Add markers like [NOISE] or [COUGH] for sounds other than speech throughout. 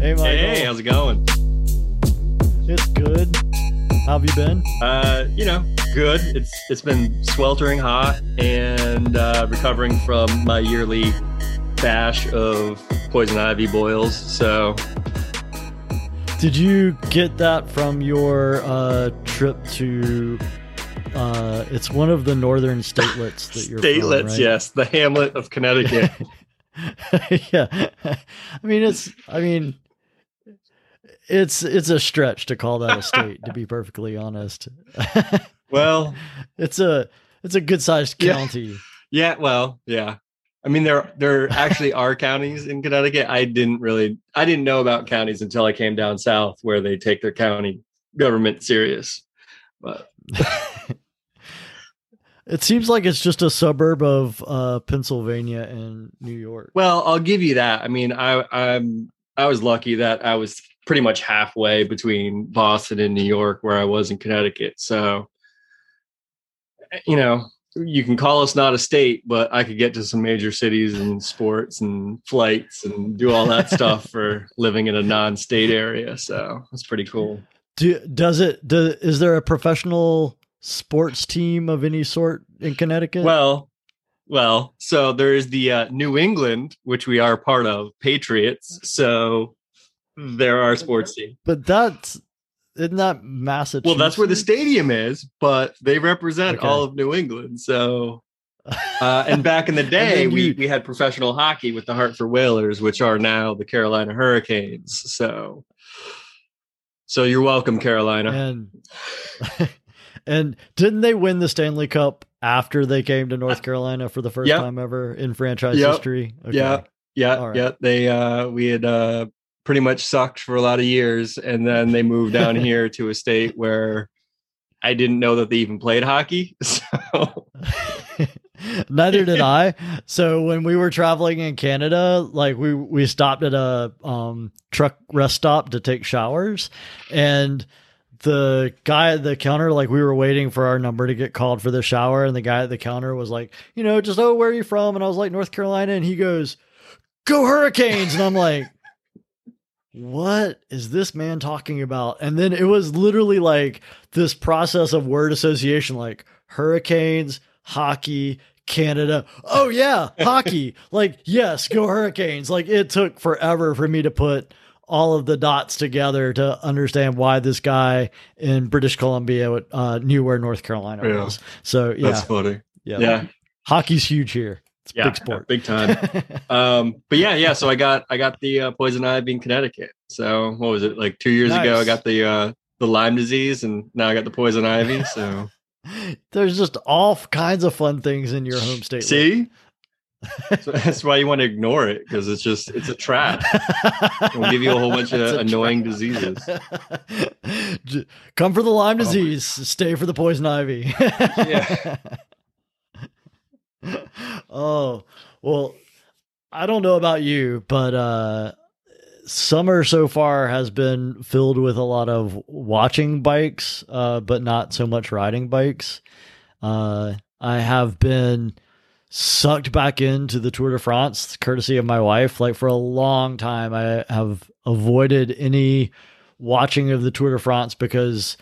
Hey, Michael. Hey, how's it going? It's good. How have you been? Uh, you know, good. It's it's been sweltering hot and uh, recovering from my yearly bash of poison ivy boils. So, Did you get that from your uh, trip to? Uh, it's one of the northern statelets that you're statelets, from, right? yes, the hamlet of Connecticut. [LAUGHS] yeah. I mean, it's. I mean, it's it's a stretch to call that a state. to be perfectly honest, [LAUGHS] well, it's a it's a good sized Yeah. county. yeah, well, yeah. I mean, there there actually are counties in Connecticut. I didn't really, I didn't know about counties until I came down south, where they take their county government serious. But [LAUGHS] It seems like it's just a suburb of uh, Pennsylvania and New York. Well, I'll give you that. I mean, I I'm I was lucky that I was pretty much halfway between Boston and New York where I was in Connecticut. So you know, you can call us not a state, but I could get to some major cities and sports and flights and do all that [LAUGHS] stuff for living in a non-state area. So that's pretty cool. Do does it? Do, is there a professional sports team of any sort in Connecticut? Well, well, so there is the uh, New England, which we are part of, Patriots. So there are sports team. but that's isn't that Massachusetts? Well, that's where the stadium is, but they represent Okay. all of New England. So, [LAUGHS] uh, and back in the day, then we, you- we had professional hockey with the Hartford Whalers, which are now the Carolina Hurricanes. So, so you're welcome, Carolina. and [LAUGHS] and didn't they win the Stanley Cup after they came to North Carolina for the first Yep. time ever in franchise Yep. history? Okay. Yeah, yeah, All right. yeah. They uh, we had uh, pretty much sucked for a lot of years, and then they moved down [LAUGHS] here to a state where I didn't know that they even played hockey. [LAUGHS] So, [LAUGHS] Neither did I. So when we were traveling in Canada, like we we stopped at a um, truck rest stop to take showers, and the guy at the counter, like we were waiting for our number to get called for the shower, and the guy at the counter was like, you know, just oh, where are you from? And I was like, North Carolina, and he goes, "Go Hurricanes!" And I'm like. What is this man talking about? And then it was literally like this process of word association, like hurricanes, hockey, Canada. Oh yeah, hockey. [LAUGHS] Like yes, go Hurricanes. Like it took forever for me to put all of the dots together to understand why this guy in British Columbia uh, knew where North Carolina Yeah. was. So yeah, that's funny. yeah, Yeah, hockey's huge here. It's yeah, big sport. big time. [LAUGHS] um but yeah yeah so i got i got the uh, poison ivy in connecticut so what was it like two years ago i got the uh the lyme disease and now i got the poison ivy [LAUGHS] so There's just all kinds of fun things in your home state. see so [LAUGHS] that's why you want to ignore it because it's just it's a trap It'll give you a whole bunch of annoying trap. diseases. Come for the Lyme Oh my- disease, stay for the poison ivy. Yeah. [LAUGHS] oh, well, I don't know about you, but uh summer so far has been filled with a lot of watching bikes, uh, but not so much riding bikes. Uh I have been sucked back into the Tour de France, courtesy of my wife. Like for a long time, I have avoided any watching of the Tour de France because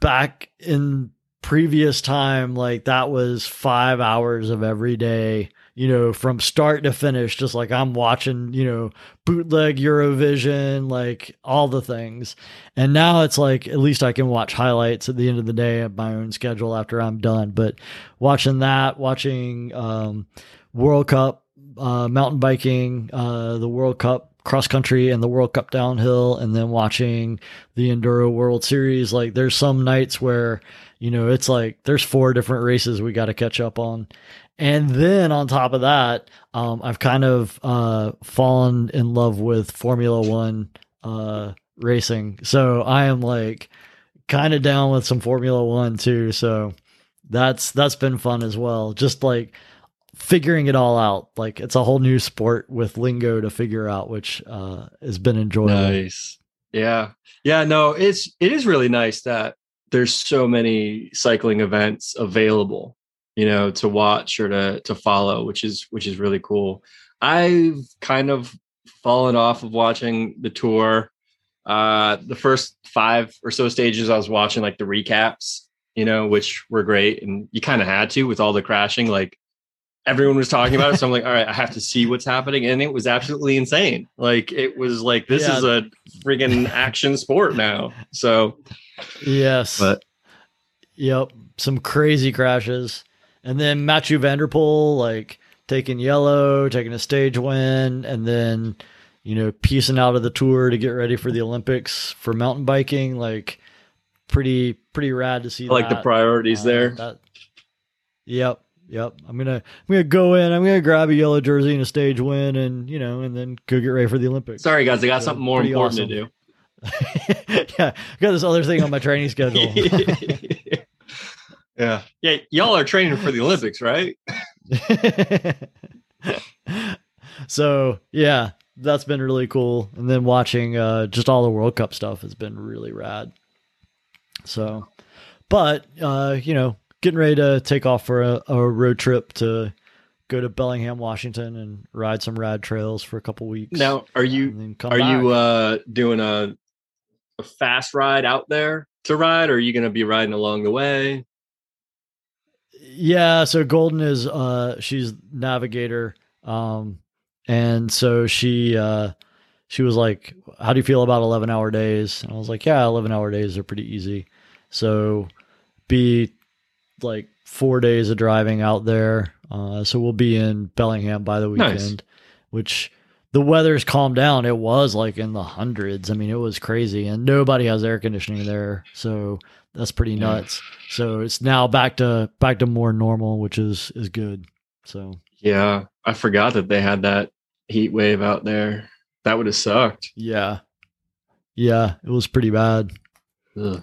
back in previous time, like that was five hours of every day, you know, from start to finish, just like I'm watching, you know, bootleg Eurovision, like all the things. And now it's like at least I can watch highlights at the end of the day at my own schedule after I'm done. But watching that, watching um, World Cup uh, mountain biking, uh, the World Cup cross country, and the World Cup downhill, and then watching the Enduro World Series. Like there's some nights where you know it's like there's four different races we got to catch up on. And then on top of that, um, I've kind of uh, fallen in love with Formula One uh, racing. So I am like kind of down with some Formula One too. So that's that's been fun as well. Just like figuring it all out. Like it's a whole new sport with lingo to figure out, which uh, has been enjoyable. Nice. Yeah. Yeah. No, it's it is really nice that there's so many cycling events available, you know, to watch or to to follow, which is which is really cool. I've kind of fallen off of watching the tour. Uh, the first five or so stages, I was watching like the recaps, you know, which were great, and you kind of had to with all the crashing. Like everyone was talking about it, so I'm like, all right, I have to see what's happening, and it was absolutely insane. Like it was like this Yeah. is a friggin' action sport now. So, Yes. but Yep, some crazy crashes, and then Mathieu van der Poel like taking yellow, taking a stage win, and then you know piecing out of the tour to get ready for the Olympics for mountain biking. Like pretty pretty rad to see. Like the priorities Uh, there. that- yep, yep. I'm gonna I'm gonna go in. I'm gonna grab a yellow jersey and a stage win, and you know, and then go get ready for the Olympics. Sorry, guys, I got So, something more important awesome. to do. [LAUGHS] yeah, I got this other thing on my training schedule. [LAUGHS] yeah, yeah. Y'all are training for the Olympics, right? [LAUGHS] so yeah, that's been really cool. And then watching uh, just all the World Cup stuff has been really rad. So, but uh, you know, getting ready to take off for a, a road trip to go to Bellingham, Washington, and ride some rad trails for a couple weeks. Now, are you and then come are back. you uh doing a a fast ride out there to ride, or are you going to be riding along the way? Yeah, so Golden is uh she's navigator. Um and so she uh she was like, How do you feel about eleven hour days? And I was like, Yeah, eleven hour days are pretty easy. So be like four days of driving out there. Uh so we'll be in Bellingham by the Nice. weekend, which the weather's calmed down. It was like in the hundreds. I mean, it was crazy, and nobody has air conditioning there, so that's pretty Yeah. nuts. So it's now back to back to more normal, which is is good. So Yeah, I forgot that they had that heat wave out there. That would have sucked. yeah, yeah, it was pretty bad. Ugh.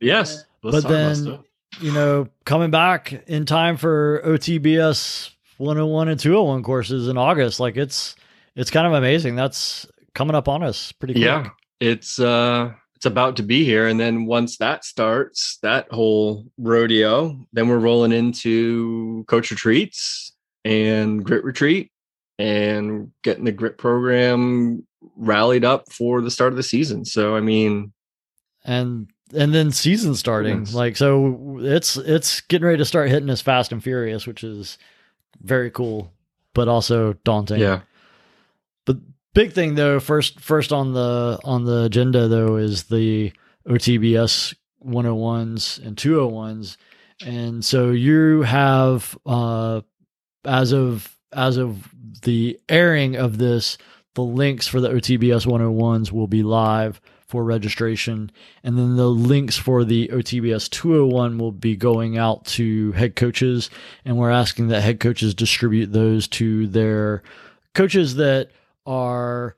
Yes, let's But then- You know, coming back in time for OTBS 101 and 201 courses in August, like it's it's kind of amazing. That's coming up on us pretty quick. Yeah, it's uh it's about to be here and then once that starts that whole rodeo then we're rolling into coach retreats and grit retreat and getting the grit program rallied up for the start of the season so i mean and and then season starting. Goodness. like so it's it's getting ready to start hitting us fast and furious which is very cool but also daunting. Yeah. But big thing though first first on the on the agenda though is the otbs 101s and 201s and so you have uh as of as of the airing of this the links for the otbs 101s will be live for registration and then the links for the otbs 201 will be going out to head coaches and we're asking that head coaches distribute those to their coaches that are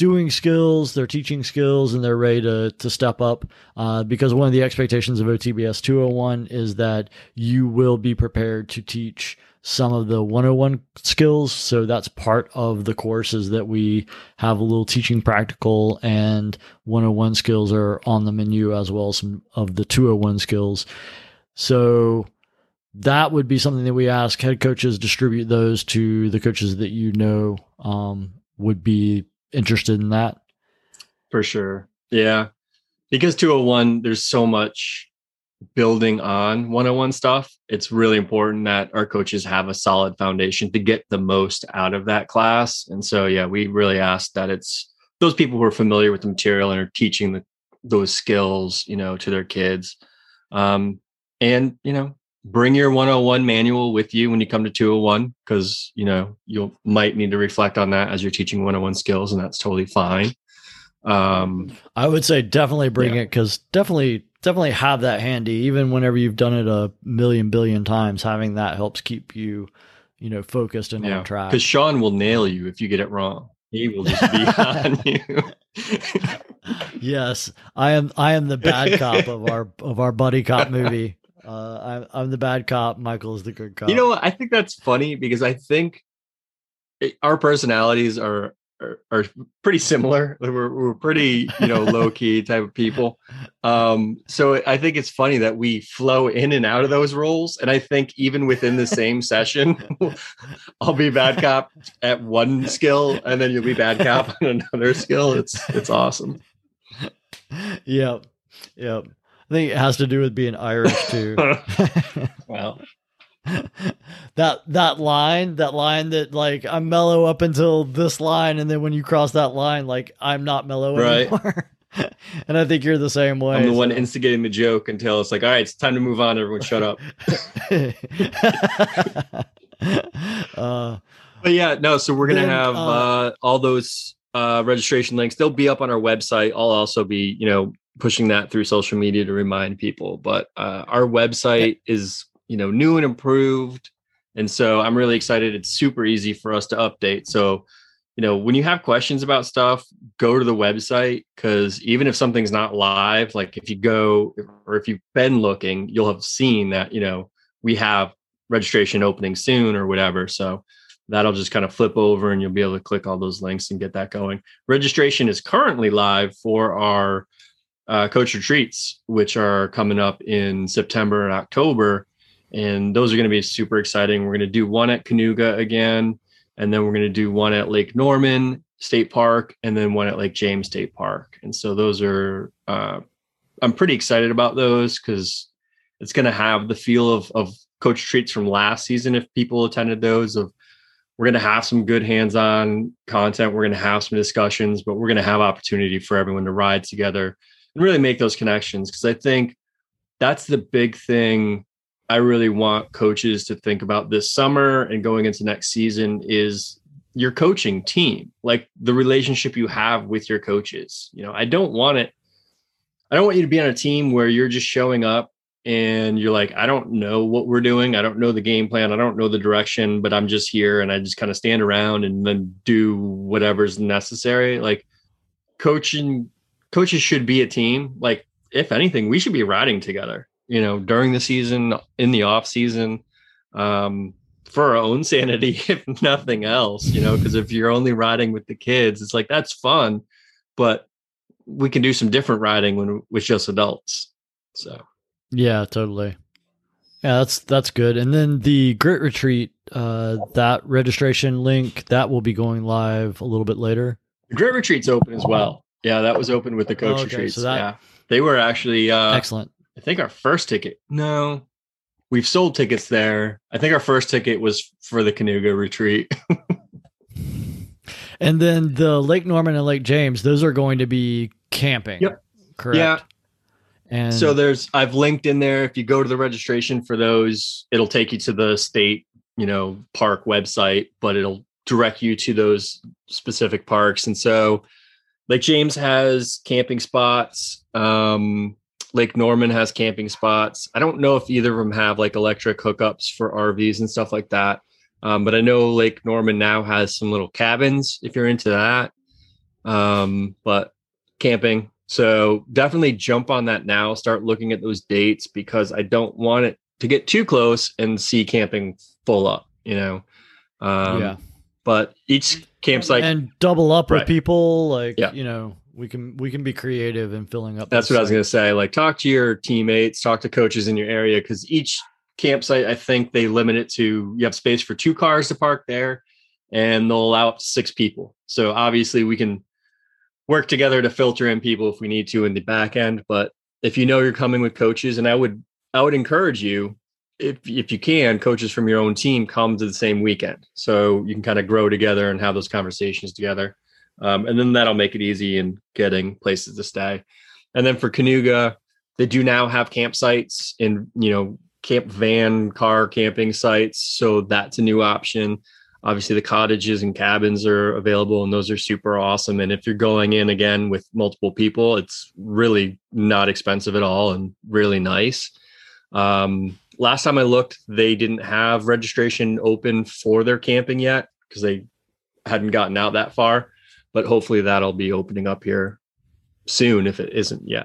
doing skills, they're teaching skills, and they're ready to to step up. Uh, because one of the expectations of OTBS 201 is that you will be prepared to teach some of the 101 skills. So that's part of the course is that we have a little teaching practical and 101 skills are on the menu as well as some of the 201 skills. So that would be something that we ask head coaches distribute those to the coaches that you know um, would be interested in that. for sure yeah because 201 there's so much building on 101 stuff it's really important that our coaches have a solid foundation to get the most out of that class. And so yeah we really ask that it's those people who are familiar with the material and are teaching the, those skills you know to their kids. Um, and you know bring your 101 manual with you when you come to 201 because you know you might need to reflect on that as you're teaching 101 skills and that's totally fine. Um I would say definitely bring Yeah. it because definitely definitely have that handy. Even whenever you've done it a million billion times, having that helps keep you, you know, focused and on track. Because Sean will nail you if you get it wrong. He will just be [LAUGHS] on you. yes, I am. I am the bad cop of our [LAUGHS] of our buddy cop movie. Uh, I'm I'm the bad cop. Michael is the good cop. you know what? I think that's funny because I think it, our personalities are are, are pretty similar. We're, we're pretty, you know, low key type of people. Um, so I think it's funny that we flow in and out of those roles. And I think even within the same session, [LAUGHS] I'll be bad cop at one skill, and then you'll be bad cop on another skill. It's it's awesome. Yep, yep. I think it has to do with being Irish too. [LAUGHS] well, that that line, that line that like I'm mellow up until this line, and then when you cross that line, like I'm not mellow Right. anymore. [LAUGHS] and I think you're the same way. I'm the one instigating the joke until it's like, all right, it's time to move on. Everyone, shut up. [LAUGHS] uh, But yeah, no. So we're gonna Then, have uh, uh, all those uh, registration links. They'll be up on our website. I'll also be, you know, pushing that through social media to remind people. But uh, our website is, you know, new and improved, and so I'm really excited. It's super easy for us to update. So, you know, when you have questions about stuff, go to the website because even if something's not live, like if you go or if you've been looking, you'll have seen that, you know, we have registration opening soon or whatever. So that'll just kind of flip over and you'll be able to click all those links and get that going. Registration is currently live for our uh, coach retreats, which are coming up in September and October. And those are going to be super exciting. We're going to do one at Kanuga again, and then we're going to do one at Lake Norman State Park, and then one at Lake James State Park. And so those are, uh, I'm pretty excited about those because it's going to have the feel of, of coach treats from last season if people attended those of we're going to have some good hands-on content we're going to have some discussions but we're going to have opportunity for everyone to ride together and really make those connections because i think that's the big thing i really want coaches to think about this summer and going into next season is your coaching team like the relationship you have with your coaches you know i don't want it i don't want you to be on a team where you're just showing up and you're like, I don't know what we're doing. I don't know the game plan. I don't know the direction, but I'm just here and I just kind of stand around and then do whatever's necessary. Like coaching, coaches should be a team. Like, if anything, we should be riding together, you know, during the season, in the off season, um, for our own sanity, [LAUGHS] if nothing else, you know, because if you're only riding with the kids, it's like that's fun, but we can do some different riding when with just adults. So yeah, totally. Yeah, that's that's good. And then the Grit Retreat, uh, that registration link that will be going live a little bit later. The Grit Retreat's open as well. Yeah, that was open with the coach Okay, retreats. so that- yeah, they were actually. Uh, Excellent. I think our first ticket. No, we've sold tickets there. I think our first ticket was for the Kanuga retreat. [LAUGHS] And then the Lake Norman and Lake James, those are going to be camping. Yep. Correct. Yeah. And so there's I've linked in there. If you go to the registration for those, it'll take you to the state, you know, park website, but it'll direct you to those specific parks. And so Lake James has camping spots. Um, Lake Norman has camping spots. I don't know if either of them have like electric hookups for RVs and stuff like that. Um, but I know Lake Norman now has some little cabins if you're into that. Um, but camping. So definitely jump on that now. Start looking at those dates because I don't want it to get too close and see camping full up, you know. Um, yeah. But each campsite, and double up with people, like Yeah. you know, we can we can be creative in filling up. that's what I was going to say. Like, talk to your teammates, talk to coaches in your area because each campsite, I think they limit it to you have space for two cars to park there, and they'll allow up to six people. So obviously, we can work together to filter in people if we need to in the back end. But if you know you're coming with coaches, and I would I would encourage you if if you can, coaches from your own team come to the same weekend, so you can kind of grow together and have those conversations together. Um, and then that'll make it easy in getting places to stay. And then for Kanuga, they do now have campsites in you know camp van car camping sites, so that's a new option. Obviously, the cottages and cabins are available, and those are super awesome. And if you're going in again with multiple people, it's really not expensive at all and really nice. Um, last time I looked, they didn't have registration open for their camping yet because they hadn't gotten out that far. But hopefully, that'll be opening up here soon if it isn't yet.